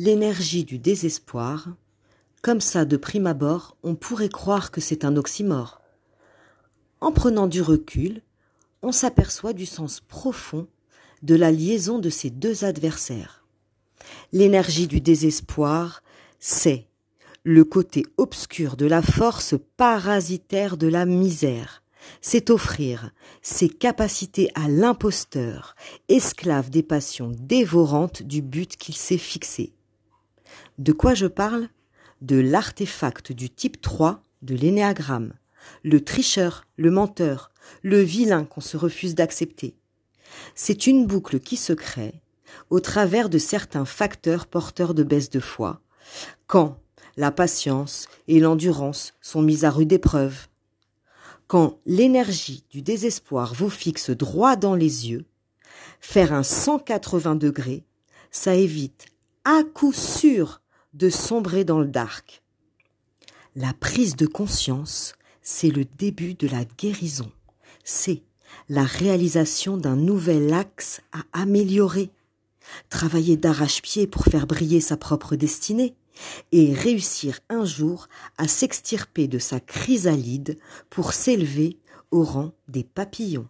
L'énergie du désespoir, comme ça de prime abord, on pourrait croire que c'est un oxymore. En prenant du recul, on s'aperçoit du sens profond de la liaison de ces deux adversaires. L'énergie du désespoir, c'est le côté obscur de la force parasitaire de la misère. C'est offrir ses capacités à l'imposteur, esclave des passions dévorantes du but qu'il s'est fixé. De quoi je parle? De l'artefact du type 3 de l'énéagramme, le tricheur, le menteur, le vilain qu'on se refuse d'accepter. C'est une boucle qui se crée au travers de certains facteurs porteurs de baisse de foi, quand la patience et l'endurance sont mises à rude épreuve, quand l'énergie du désespoir vous fixe droit dans les yeux, faire un 180 degrés, ça évite à coup sûr de sombrer dans le dark. La prise de conscience, c'est le début de la guérison. C'est la réalisation d'un nouvel axe à améliorer. Travailler d'arrache-pied pour faire briller sa propre destinée et réussir un jour à s'extirper de sa chrysalide pour s'élever au rang des papillons.